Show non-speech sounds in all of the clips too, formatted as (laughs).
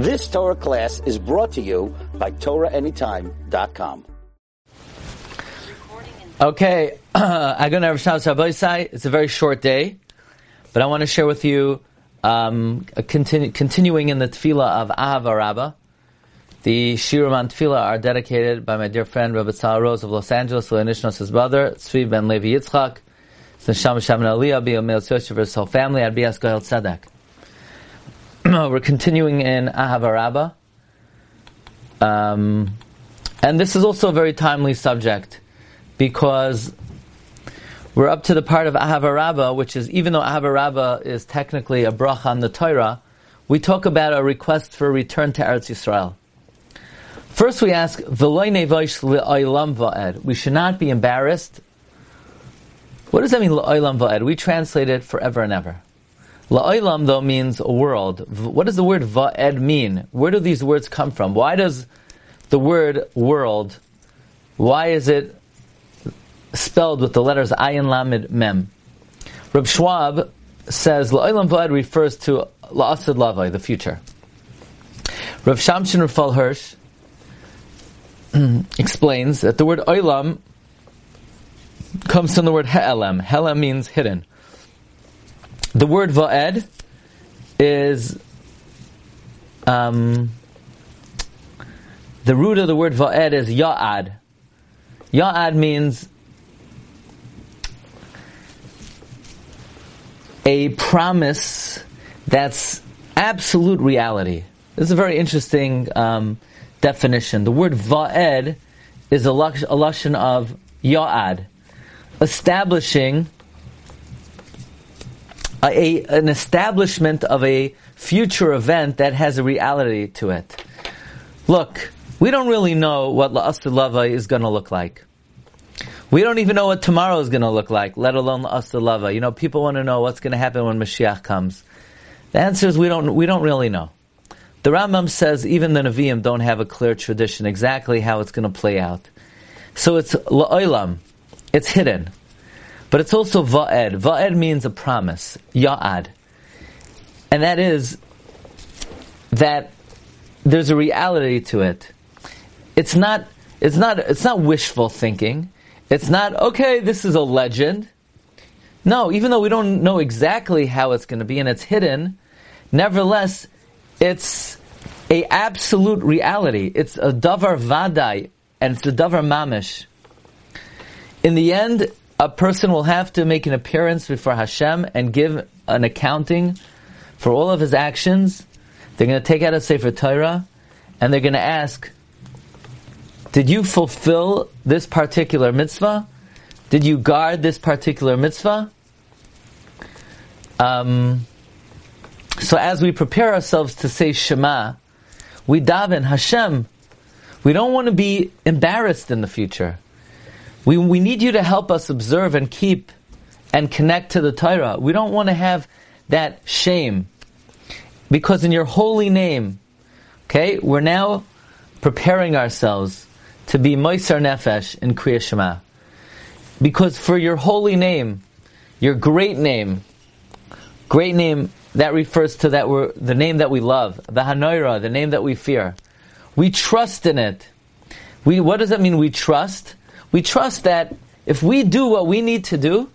This Torah class is brought to you by TorahAnytime.com. Okay, (clears throat) to have Shabbos. It's a very short day, but I want to share with you, um, continu- continuing in the tefillah of Ahava Rabbah. The Shirim on tefillah are dedicated by my dear friend Rabbi Tzal Rose of Los Angeles, Lenishnos, his brother, Tzvi ben Levi Yitzchak, Neshama Shaman Aliyah, Biyomil Yosef, his whole family, Adbias Gohel Tzedek. (clears throat) We're continuing in Ahava Rabbah. Um, and this is also a very timely subject because we're up to the part of Ahava Rabbah, which is, even though Ahava Rabbah is technically a bracha on the Torah, we talk about a request for a return to Eretz Yisrael. First we ask, We should not be embarrassed. What does that mean? We translate it forever and ever. La'olam, though, means a world. What does the word va'ed mean? Where do these words come from? Why does the word world, why is it spelled with the letters ayin lamid mem. Reb Schwab says la'olam v'ad refers to la'asad lavai, the future. Rav Shimshon Rafael Hirsch (clears throat) explains that the word oilam comes from the word he'elem. He'elem means hidden. The word va'ed is um, the root of the word va'ed is ya'ad. Ya'ad means a promise that's absolute reality. This is a very interesting um, definition. The word va'ed is a, lashon of ya'ad, establishing a, an establishment of a future event that has a reality to it. Look, we don't really know what la'asad lava is going to look like. We don't even know what tomorrow is going to look like, let alone lava. You know, people want to know what's going to happen when Mashiach comes. The answer is we don't, we don't really know. The Rambam says even the Nevi'im don't have a clear tradition exactly how it's going to play out. So it's la'olam. It's hidden. But it's also va'ed. Va'ed means a promise. Ya'ad. And that is that there's a reality to it. It's not, it's not, it's not wishful thinking. It's not, okay, this is a legend. No, even though we don't know exactly how it's going to be and it's hidden, nevertheless, it's a absolute reality. It's a davar vadai, and it's a davar mamish. In the end, a person will have to make an appearance before Hashem and give an accounting for all of his actions. They're going to take out a Sefer Torah, and they're going to ask, did you fulfill this particular mitzvah? Did you guard this particular mitzvah? Um, so as we prepare ourselves to say Shema, we daven Hashem. We don't want to be embarrassed in the future. We, we need you to help us observe and keep and connect to the Torah. We don't want to have that shame. Because in your holy name, okay, we're now preparing ourselves to be Moisar Nefesh in Kriya Shema. Because for your holy name, your great name, great name, that refers to that we're, the name that we love, the Hanoira, the name that we fear. We trust in it. We, what does that mean we trust? We trust that if we do what we need to do,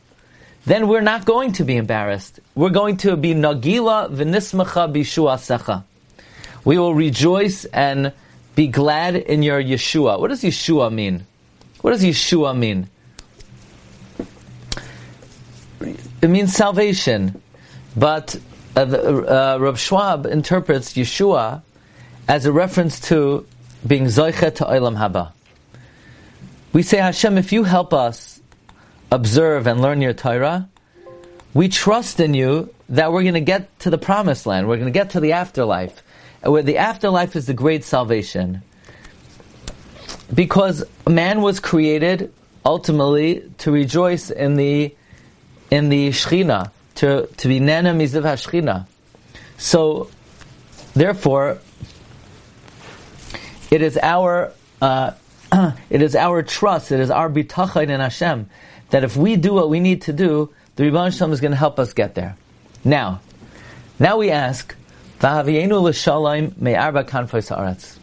then we're not going to be embarrassed. We're going to be nagila v'nismacha bishuasecha. We will rejoice and be glad in your Yeshua. What does Yeshua mean? What does Yeshua mean? It means salvation. But uh, uh, Rav Schwab interprets Yeshua as a reference to being Zoichet to Olam Haba. We say, Hashem, if you help us observe and learn your Torah, we trust in you that we're going to get to the promised land. We're going to get to the afterlife where the afterlife is the great salvation. Because man was created ultimately to rejoice in the in the Shechina, to, to be Nana Miziv HaShechina. So, therefore, it is our uh, (clears throat) it is our trust, it is our bitachon in Hashem, that if we do what we need to do, the Rebbe Shalom is going to help us get there. Now, now we ask, V'havienu l'shalayim me'arba sa'aretz.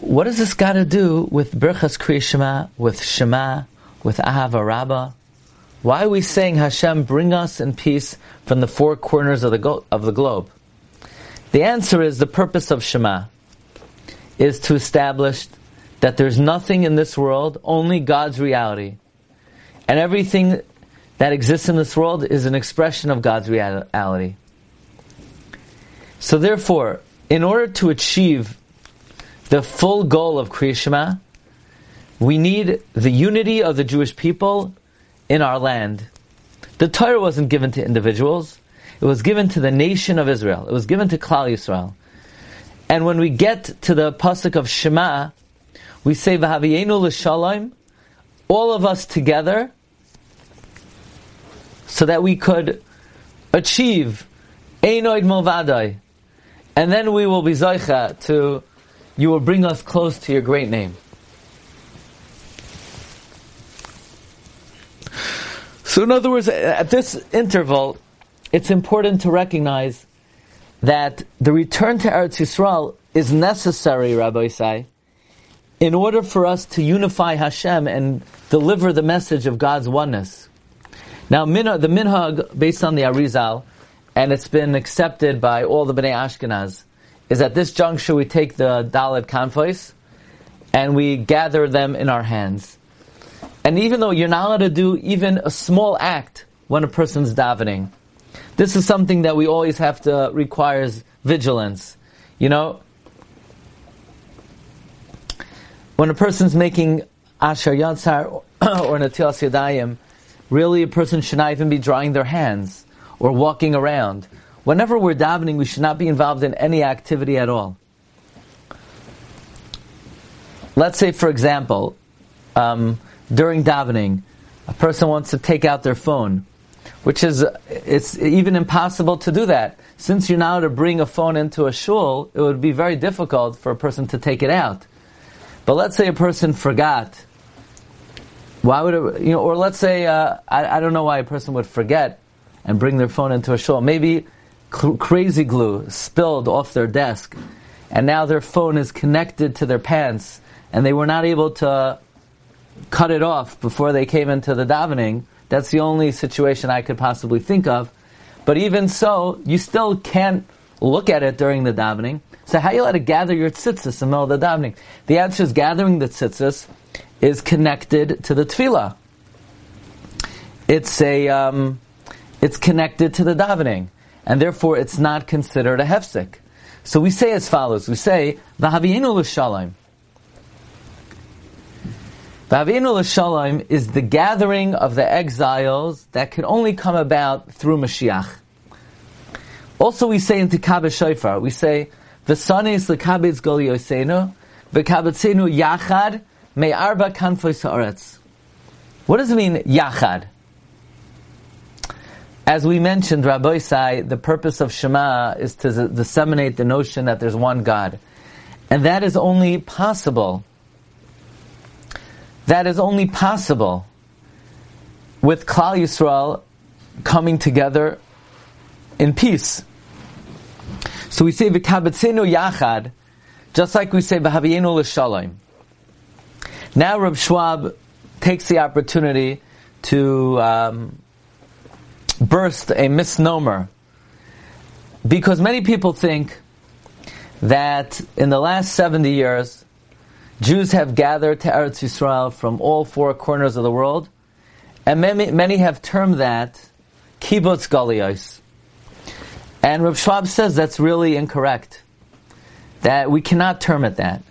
What, does this got to do with Birchas Kriya Shema, with Shema, with Ahava Rabbah? Why are we saying Hashem bring us in peace from the four corners of the, go- of the globe? The answer is the purpose of Shema is to establish that there's nothing in this world, only God's reality. And everything that exists in this world is an expression of God's reality. So therefore, in order to achieve the full goal of Kriya Shema, we need the unity of the Jewish people in our land. The Torah wasn't given to individuals. It was given to the nation of Israel. It was given to Klal Yisrael. And when we get to the pasuk of Shema, we say V'haviyenu l'shalom, all of us together, so that we could achieve Einoid Movadai, and then we will be Zaycha to, you will bring us close to your great name. So in other words, at this interval, it's important to recognize that the return to Eretz Yisrael is necessary, Rabbi Isai, in order for us to unify Hashem and deliver the message of God's oneness. Now, the minhag, based on the Arizal, and it's been accepted by all the Bnei Ashkenaz, is at this juncture we take the Daled Kanfos and we gather them in our hands. And even though you're not allowed to do even a small act when a person's davening, this is something that we always have to requires vigilance. You know, when a person's making Asher Yatzar (coughs) or Natilas Yadayim, really a person should not even be drying their hands or walking around. Whenever we're davening, we should not be involved in any activity at all. Let's say, for example, um, during davening, a person wants to take out their phone, which is it's even impossible to do that. Since you're now to bring a phone into a shul, it would be very difficult for a person to take it out. But let's say a person forgot. Why would it, you know? Or let's say uh, I, I don't know why a person would forget and bring their phone into a shul. Maybe cl- crazy glue spilled off their desk, and now their phone is connected to their pants, and they were not able to cut it off before they came into the davening. That's the only situation I could possibly think of. But even so, you still can't look at it during the davening. So how you let it gather your tzitzis in the middle of the davening? The answer is gathering the tzitzis is connected to the tefillah. It's a um, it's connected to the davening, and therefore it's not considered a hefsek. So we say as follows: We say v'havienu l'shalom. V'havienu l'shalom is the gathering of the exiles that can only come about through Mashiach. Also, we say in Tikabah Shofar, we say v'sanis l'kabetz gol yosenu v'kabetzenu yachad me'arba kanfoy sa'aretz. What does it mean, yachad? As we mentioned, Rabbi Sai, the purpose of Shema is to disseminate the notion that there's one God. And that is only possible. That is only possible with Klal Yisrael coming together in peace. So we say v'kabetzenu yachad, just like we say v'havienu l'shalom. Now Reb Schwab takes the opportunity to um, burst a misnomer because many people think that in the last 70 years, Jews have gathered to Eretz Yisrael from all four corners of the world, and many, many have termed that kibbutz galiyos. And Rav Schwab says that's really incorrect. That we cannot term it that.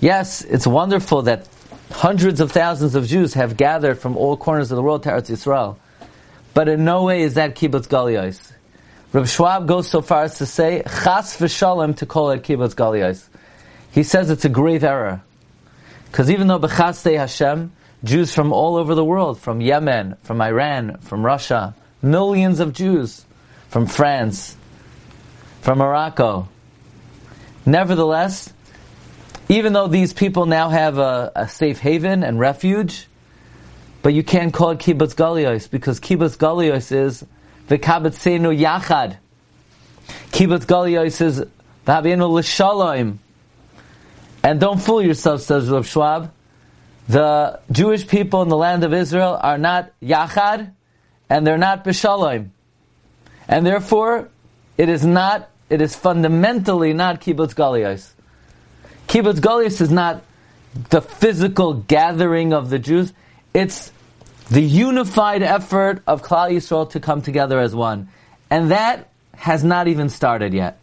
Yes, it's wonderful that hundreds of thousands of Jews have gathered from all corners of the world to Eretz Yisrael. But in no way is that kibbutz galiyos. Rav Schwab goes so far as to say, chas v'shalom to call it kibbutz galiyos. He says it's a grave error. Because even though b'chaste Hashem, Jews from all over the world, from Yemen, from Iran, from Russia, millions of Jews, from France, from Morocco. Nevertheless, even though these people now have a, a safe haven and refuge, but you can't call it kibbutz galios because kibbutz galios is v'kabetzenu yachad. Kibbutz galios is v'havienu l'shalom. And don't fool yourself, says Rav Schwab. The Jewish people in the land of Israel are not yachad, and they're not b'shalom. And therefore, it is not, it is fundamentally not kibbutz galios. Kibbutz galios is not the physical gathering of the Jews. It's the unified effort of Klal Yisrael to come together as one. And that has not even started yet.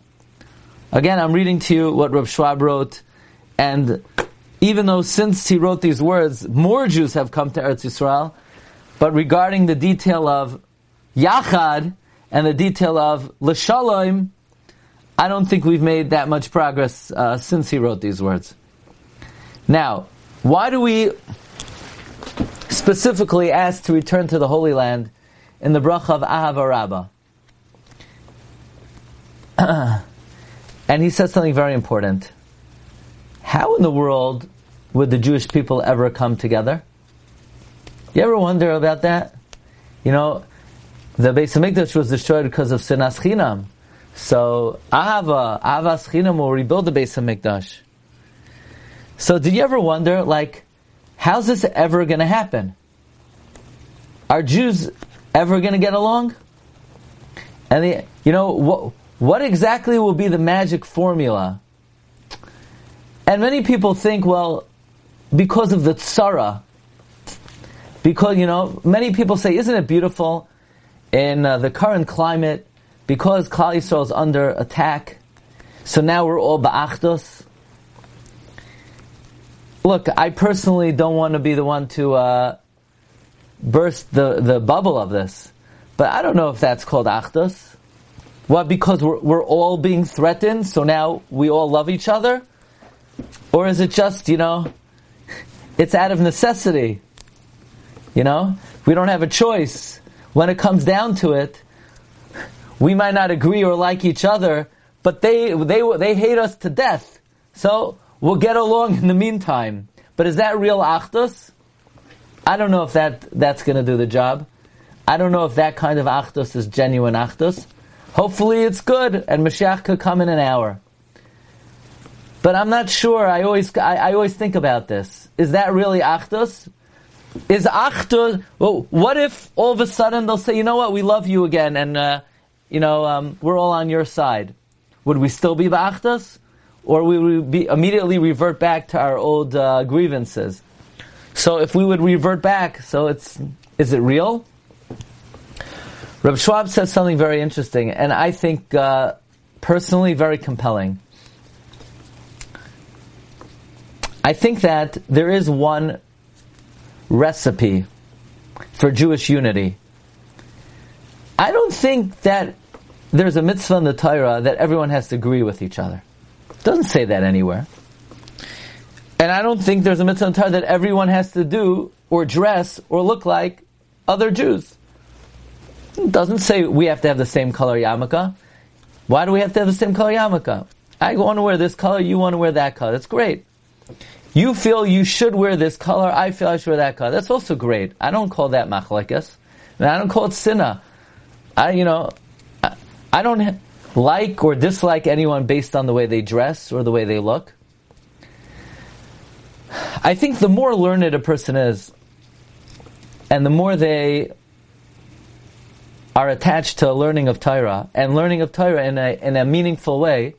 Again, I'm reading to you what Rav Schwab wrote, and even though since he wrote these words, more Jews have come to Eretz Yisrael, but regarding the detail of Yachad and the detail of L'Shalom, I don't think we've made that much progress uh, since he wrote these words. Now, why do we specifically ask to return to the Holy Land in the bracha of Ahava Rabbah? (clears throat) and he says something very important. How in the world would the Jewish people ever come together? You ever wonder about that? You know, the Beis Hamikdash was destroyed because of Sinas Chinam. So Ahava, Avas Chinam will rebuild the Beis Hamikdash. So did you ever wonder, like, how's this ever going to happen? Are Jews ever going to get along? And the, you know, what, what exactly will be the magic formula? And many people think, well, because of the tzara, because, you know, many people say, isn't it beautiful in uh, the current climate, because Klal Yisrael is under attack, so now we're all ba'achdos, look, I personally don't want to be the one to uh, burst the, the bubble of this, but I don't know if that's called achdus. What, because we're, we're all being threatened, so now we all love each other? Or is it just, you know, it's out of necessity? You know, we don't have a choice. When it comes down to it, we might not agree or like each other, but they, they, they hate us to death. So, We'll get along in the meantime. But is that real achdus? I don't know if that, that's going to do the job. I don't know if that kind of achdus is genuine achdus. Hopefully it's good, and Mashiach could come in an hour. But I'm not sure. I always, I, I always think about this. Is that really achdus? Is achdus? Well, what if all of a sudden they'll say, you know what, we love you again, and uh, you know um, we're all on your side? Would we still be ba'achdus? or would we be immediately revert back to our old uh, grievances. So if we would revert back, so it's is it real? Reb Schwab says something very interesting, and I think uh, personally very compelling. I think that there is one recipe for Jewish unity. I don't think that there's a mitzvah in the Torah that everyone has to agree with each other. Doesn't say that anywhere. And I don't think there's a mitzvah in Torah that everyone has to do or dress or look like other Jews. It doesn't say we have to have the same color yarmulke. Why do we have to have the same color yarmulke? I want to wear this color, you want to wear that color. That's great. You feel you should wear this color, I feel I should wear that color. That's also great. I don't call that machlekes. And I don't call it sinna. I, you know, I, I don't, like or dislike anyone based on the way they dress or the way they look. I think the more learned a person is, and the more they are attached to learning of Torah and learning of Torah in a, in a meaningful way,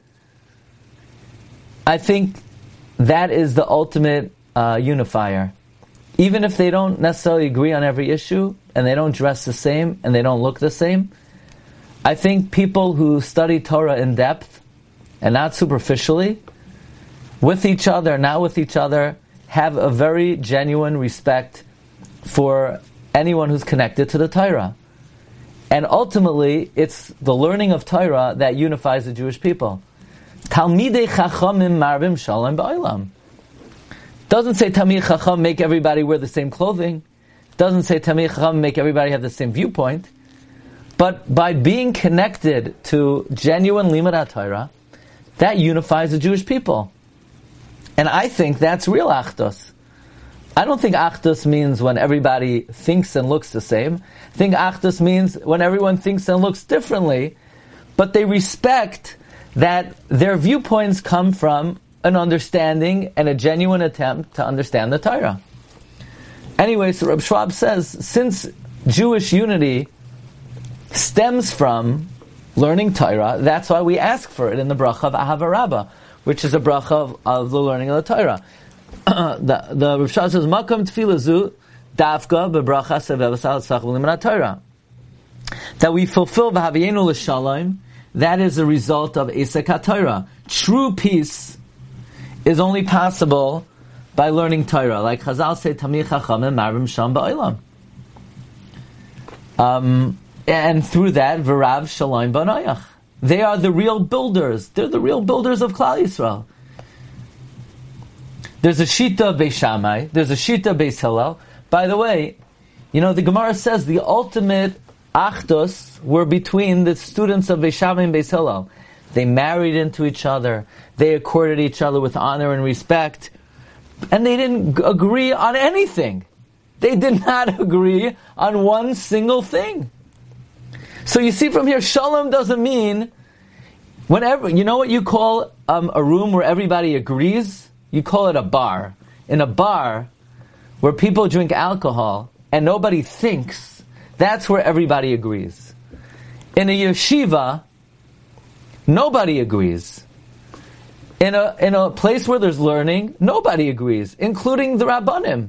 I think that is the ultimate uh, unifier. Even if they don't necessarily agree on every issue, and they don't dress the same, and they don't look the same, I think people who study Torah in depth and not superficially, with each other, not with each other, have a very genuine respect for anyone who's connected to the Torah. And ultimately, it's the learning of Torah that unifies the Jewish people. Talmidei Chachamim Marvim Shalom Ba'ilam. Doesn't say Talmid Chacham make everybody wear the same clothing. Doesn't say Talmid Chacham make everybody have the same viewpoint. But by being connected to genuine Limud Torah, that unifies the Jewish people. And I think that's real Achdus. I don't think Achdus means when everybody thinks and looks the same. I think Achdus means when everyone thinks and looks differently, but they respect that their viewpoints come from an understanding and a genuine attempt to understand the Torah. Anyway, so Reb Schwab says, since Jewish unity stems from learning Torah, that's why we ask for it in the bracha of Ahava Rabbah, which is a bracha of, of the learning of the Torah. (coughs) the the Reb Schwab says, Makam tfilazu dafka bebracha Torah. That we fulfill v'haviyenu l'shalom, that is a result of Esek Torah. True peace is only possible by learning Torah. Like Chazal say, Tamir Chachamim Marim Sham Ba'olam. Um, and through that, Verav Shalom Banayach. They are the real builders. They're the real builders of Klal Yisrael. There's a Shita Beis Shammai. There's a Shita Beis Hillel. By the way, you know, the Gemara says the ultimate Achdus were between the students of Beis Shammai and Beis Hillel. They married into each other. They accorded each other with honor and respect. And they didn't agree on anything. They did (laughs) not agree on one single thing. So you see from here, shalom doesn't mean whenever, you know what you call um, a room where everybody agrees? You call it a bar. In a bar where people drink alcohol and nobody thinks, that's where everybody agrees. In a yeshiva, nobody agrees. In a, in a place where there's learning, nobody agrees, including the Rabbanim.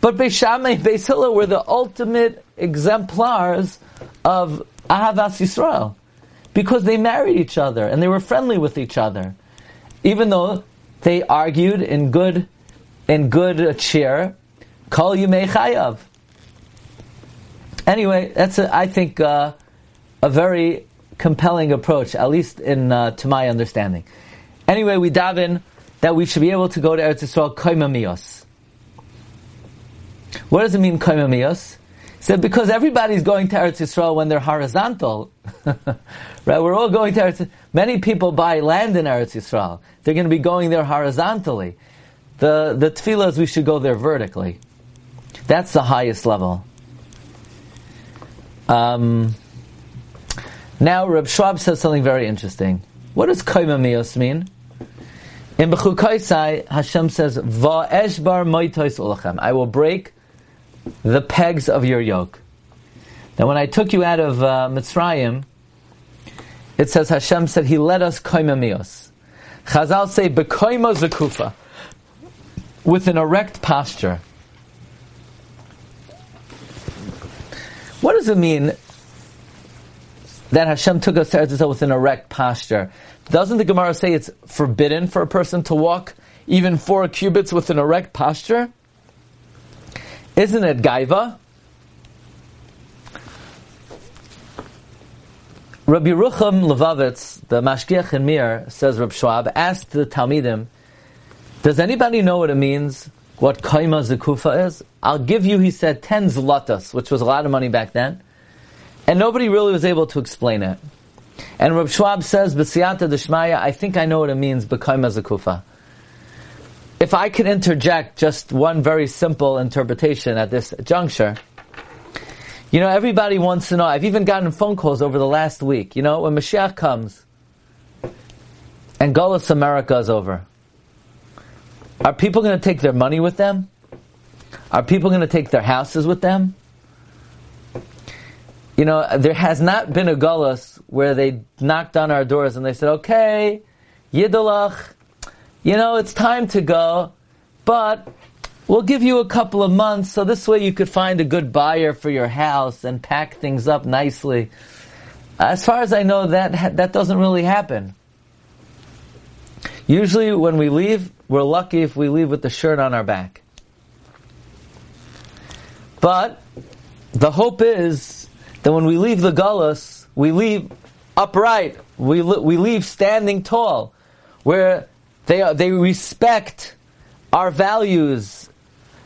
But Beis Shammai and Beis were the ultimate exemplars of Ahavas Yisrael. Because they married each other and they were friendly with each other. Even though they argued in good, in good cheer, Kol Yumei Chayav. Anyway, that's a, I think uh, a very compelling approach, at least in uh, to my understanding. Anyway, we daven that we should be able to go to Eretz Yisrael koimamiyos. What does it mean koimamiyos? said because everybody's going to Eretz Yisrael when they're horizontal, (laughs) right? We're all going to Eretz. Many people buy land in Eretz Yisrael. They're going to be going there horizontally. The the tefillah we should go there vertically. That's the highest level. Um, now, Reb Schwab says something very interesting. What does koimamiyos mean? In Bechukaisai, Hashem says, "Va'eshbar moitos ulachem." I will break the pegs of your yoke. Now, when I took you out of uh, Mitzrayim, it says Hashem said He led us koimamios. Chazal say bekoima zakufa, with an erect posture. What does it mean that Hashem took us to Eretz with an erect posture? Doesn't the Gemara say it's forbidden for a person to walk even four cubits with an erect posture? Isn't it Gaiva? Rabbi Rucham Levovitz, the Mashgiach in Mir, says Rabbi Schwab, asked the Talmidim, does anybody know what it means, what Kaima Zekufa is? I'll give you, he said, 10 zlatas, which was a lot of money back then. And nobody really was able to explain it. And Rab Schwab says, B'siyata Deshmaya, I think I know what it means, B'kaima Zekufa if I could interject just one very simple interpretation at this juncture, you know, everybody wants to know. I've even gotten phone calls over the last week. You know, when Mashiach comes and Gullus America is over, are people going to take their money with them? Are people going to take their houses with them? You know, there has not been a Gullus where they knocked on our doors and they said, okay, Yiddelach, you know, it's time to go, but we'll give you a couple of months so this way you could find a good buyer for your house and pack things up nicely. As far as I know, that, that doesn't really happen. Usually when we leave, we're lucky if we leave with the shirt on our back. But the hope is that when we leave the gullus, we leave upright. We, we leave standing tall. Where they, they respect our values,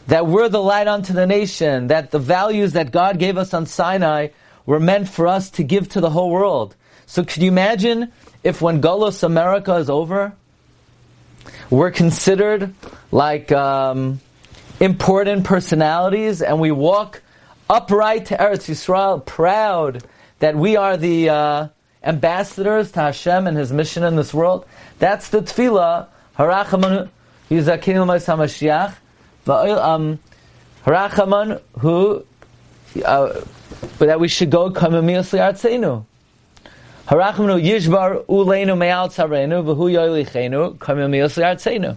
that we're the light unto the nation, that the values that God gave us on Sinai were meant for us to give to the whole world. So could you imagine if when Golos America is over, we're considered like, um, important personalities and we walk upright to Eretz Yisrael, proud that we are the uh, ambassadors to Hashem and His mission in this world. That's the tefillah. Harachaman Yizakin Mashiach. Um, Harachaman who uh, that we should go kamimiyas liartzenu. Harachmanu yishbar uleinu me'al v'hu liartzenu.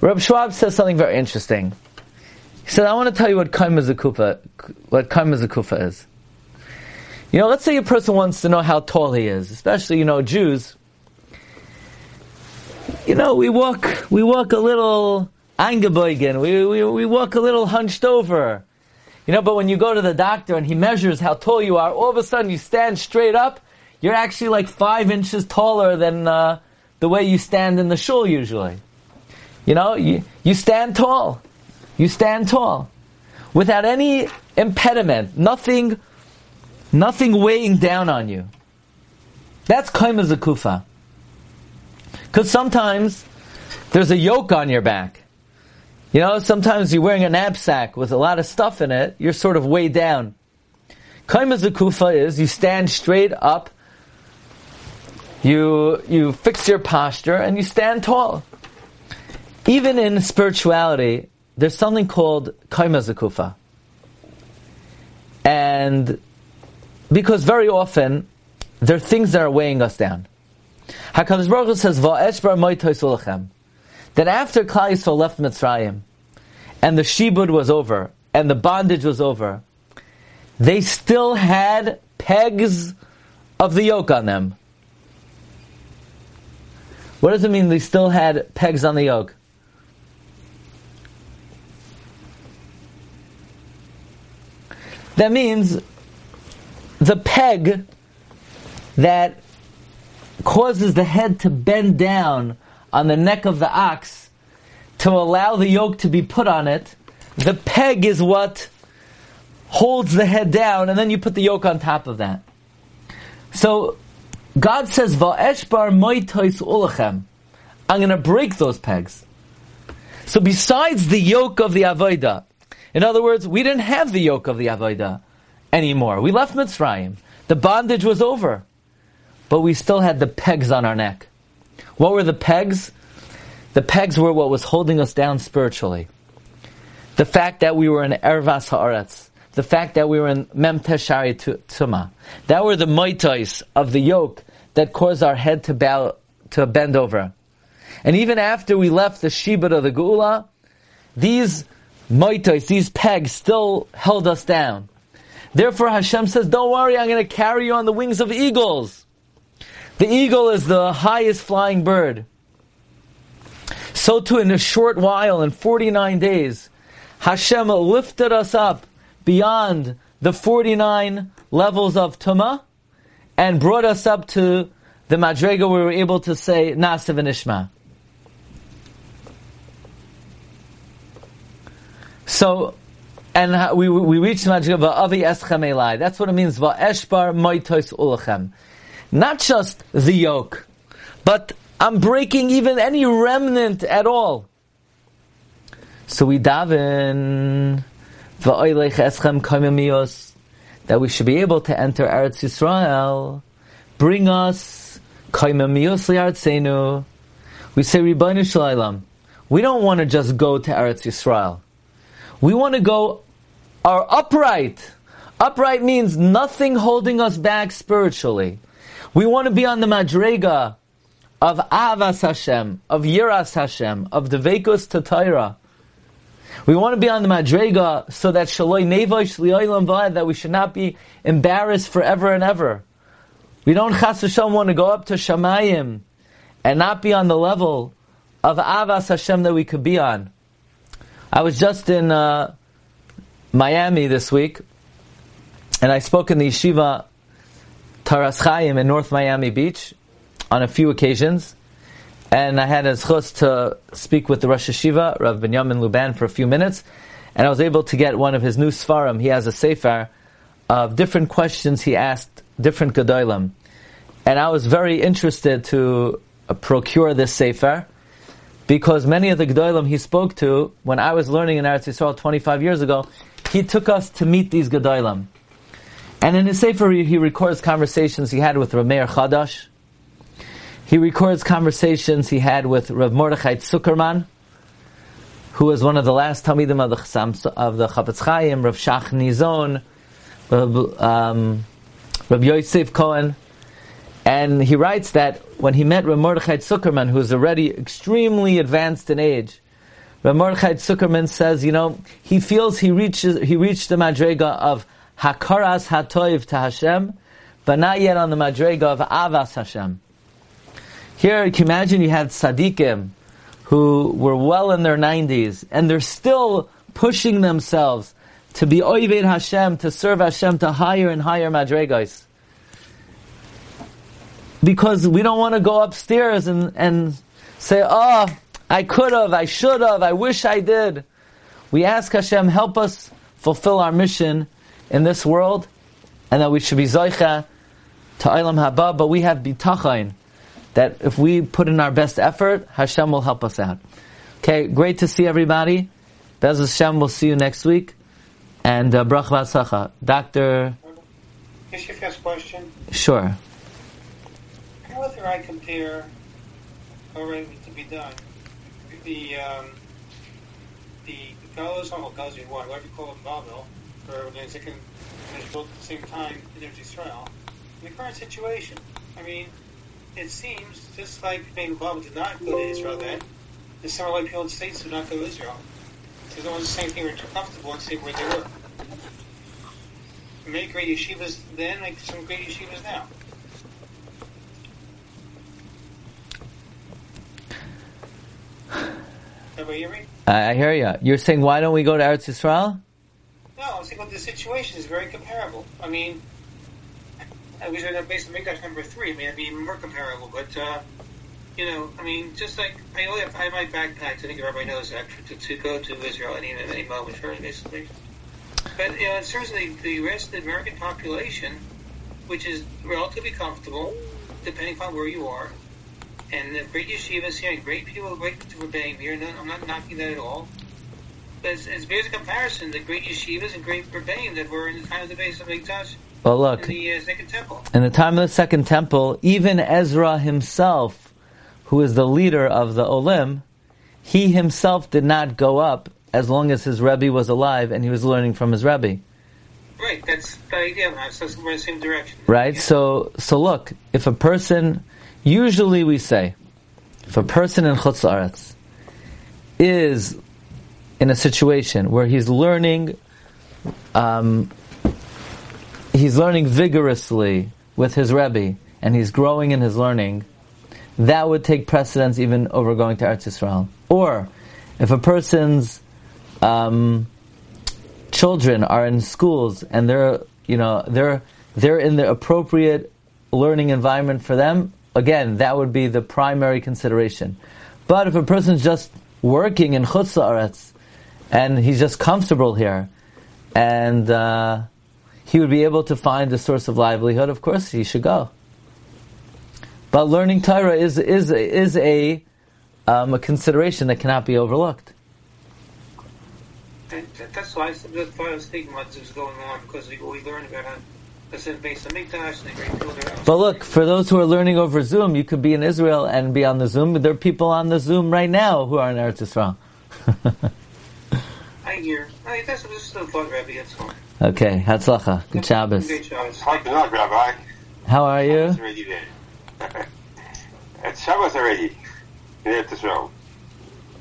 Reb Schwab says something very interesting. He said, I want to tell you what Kaim Zakufa, what is. You know, let's say a person wants to know how tall he is, especially, you know, Jews. You know, we walk, we walk a little angeboigen, we, we, we walk a little hunched over. You know, but when you go to the doctor and he measures how tall you are, all of a sudden you stand straight up, you're actually like five inches taller than uh, the way you stand in the shul usually. You know, you, you stand tall. You stand tall. Without any impediment, nothing, nothing weighing down on you. That's kaima zakufa. Because sometimes there's a yoke on your back. You know, sometimes you're wearing a knapsack with a lot of stuff in it, you're sort of weighed down. Kaima Zakufa is you stand straight up, you, you fix your posture, and you stand tall. Even in spirituality, there's something called Kaima Zakufa. And because very often, there are things that are weighing us down. HaKadosh Baruch Hu says, Va'eshbar moitoisulachem. that after Klal Yisrael left Mitzrayim, and the shibud was over, and the bondage was over, they still had pegs of the yoke on them. What does it mean they still had pegs on the yoke? That means the peg that causes the head to bend down on the neck of the ox to allow the yoke to be put on it, the peg is what holds the head down, and then you put the yoke on top of that. So God says, "Va'eshbar moitois ulachem." I'm going to break those pegs. So besides the yoke of the avodah, in other words, we didn't have the yoke of the avodah anymore. We left Mitzrayim. The bondage was over, but we still had the pegs on our neck. What were the pegs? The pegs were what was holding us down spiritually. The fact that we were in Ervas Haaretz, the fact that we were in Mem Teshari Tuma, that were the moitais of the yoke that caused our head to bow, to bend over. And even after we left the Shibud of the Gula, these moitais, these pegs still held us down. Therefore Hashem says, don't worry, I'm going to carry you on the wings of eagles. The eagle is the highest flying bird. So too in a short while, in 49 days, Hashem lifted us up beyond the 49 levels of Tuma and brought us up to the Madrega where we were able to say Nasiv and Ishma. So, and we, we reached the Madrega of Avi Eschem Elai. That's what it means, Va'eshbar Moitos Ulachem. Not just the yoke, but I'm breaking even any remnant at all. So we daven that we should be able to enter Eretz Yisrael. Bring us we say Ribbanu Shalom. We don't want to just go to Eretz Yisrael. We want to go our upright. Upright means nothing holding us back spiritually. We want to be on the Madrega of Avas Hashem, of Yiras Hashem, of Devekus Tatira. We want to be on the Madrega so that Shaloi that we should not be embarrassed forever and ever. We don't Chas want to go up to Shamayim and not be on the level of Avas Hashem that we could be on. I was just in uh, Miami this week, and I spoke in the yeshiva Toras Chaim in North Miami Beach, on a few occasions, and I had a zchus to speak with the Rosh Hashiva, Rav Binyamin Luban, for a few minutes, and I was able to get one of his new svarim. He has a sefer of different questions he asked different gedolim, and I was very interested to procure this sefer because many of the Gedolim he spoke to, when I was learning in Eretz Yisrael 25 years ago, he took us to meet these Gedolim. And in his Sefer, he records conversations he had with Rameir Chadash. He records conversations he had with Rav Mordechai Zuckerman, who was one of the last Talmidim of the Chasam, of the Chafetz Chaim, Rav Shach Nizon, Rav, um, Rav Yosef Cohen. And he writes that when he met Rav Mordechai Zuckerman, who is already extremely advanced in age, Rav Mordechai Zuckerman says, you know, he feels he reaches, he reached the madrega of hakaras hatoiv to Hashem, but not yet on the madrega of avas Hashem. Here, you imagine you had tzaddikim who were well in their 90s, and they're still pushing themselves to be oived Hashem, to serve Hashem to higher and higher madregas because we don't want to go upstairs and, and say, oh, I could have, I should have, I wish I did. We ask Hashem, help us fulfill our mission in this world, and that we should be Zoicha to Eilam Haba, but we have Bitachain, that if we put in our best effort, Hashem will help us out. Okay, great to see everybody. Bez Hashem, we'll see you next week. And uh, Brach Vasacha. Dr. Is your first question? Sure. Whether I compare already to be done, the um, the Galos or Galos in one, whatever you call it, Babel, or when can built at the same time in Israel. In the current situation, I mean, it seems just like maybe Babel did not go to Israel then, and some like the United States did not go to Israel. Because it was the same thing, we're too comfortable and see where they were. Many great yeshivas then, like some great yeshivas now. Everybody hear me? I, I hear you. You're saying, why don't we go to Eretz Yisrael? No, I'm saying well, the situation is very comparable. I mean, I was in based on Mikdash number three. I mean, it'd be more comparable. But uh, you know, I mean, just like I only have, I have my backpacks. I think everybody knows that to, to go to Israel any any moment, for basically. But you know, in terms of the, the rest of the American population, which is relatively comfortable, depending upon where you are, and the great yeshivas here, and great people, great rebbeim here. No, I'm not knocking that at all. But as, as there's a comparison, the great yeshivas and great rebbeim that were in the time of the base of Mikdash Well, look, in the uh, in the time of the Second Temple, even Ezra himself, who is the leader of the Olim, he himself did not go up as long as his Rebbe was alive and he was learning from his Rebbe. Right, that's the idea. That's that's we're in the same direction. Right? Yeah. So, so look, if a person, usually we say, if a person in Chutz La'aretz is in a situation where he's learning, um, he's learning vigorously with his Rebbe, and he's growing in his learning, that would take precedence even over going to Eretz Yisrael. Or, if a person's um, children are in schools and they're, you know, they're they're in the appropriate learning environment for them, again, that would be the primary consideration. But if a person's just working in Chutz La'aretz and he's just comfortable here, and uh, he would be able to find a source of livelihood, of course he should go. But learning Torah is is is a um, a consideration that cannot be overlooked. And that's why I, that's why I was thinking what was going on because we, we learned about how that's base of Mikdash and the great people. But look, for those who are learning over Zoom, you could be in Israel and be on the Zoom. There are people on the Zoom right now who are in Eretz Yisrael. (laughs) I hear. I that's just a thought, Rabbi. That's all. Okay, Hatzlacha. Good Shabbos. Great Shabbos. Hi, good luck, Rabbi. How are you? It's already there. (laughs) it's Shabbos already. You have to throw.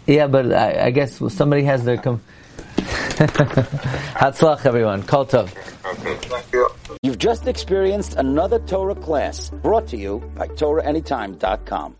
Yeah, but I, I guess somebody has their. Com- (laughs) Hatzlach, everyone. Kol tov. Okay. Thank you. You've just experienced another Torah class brought to you by TorahAnytime.com.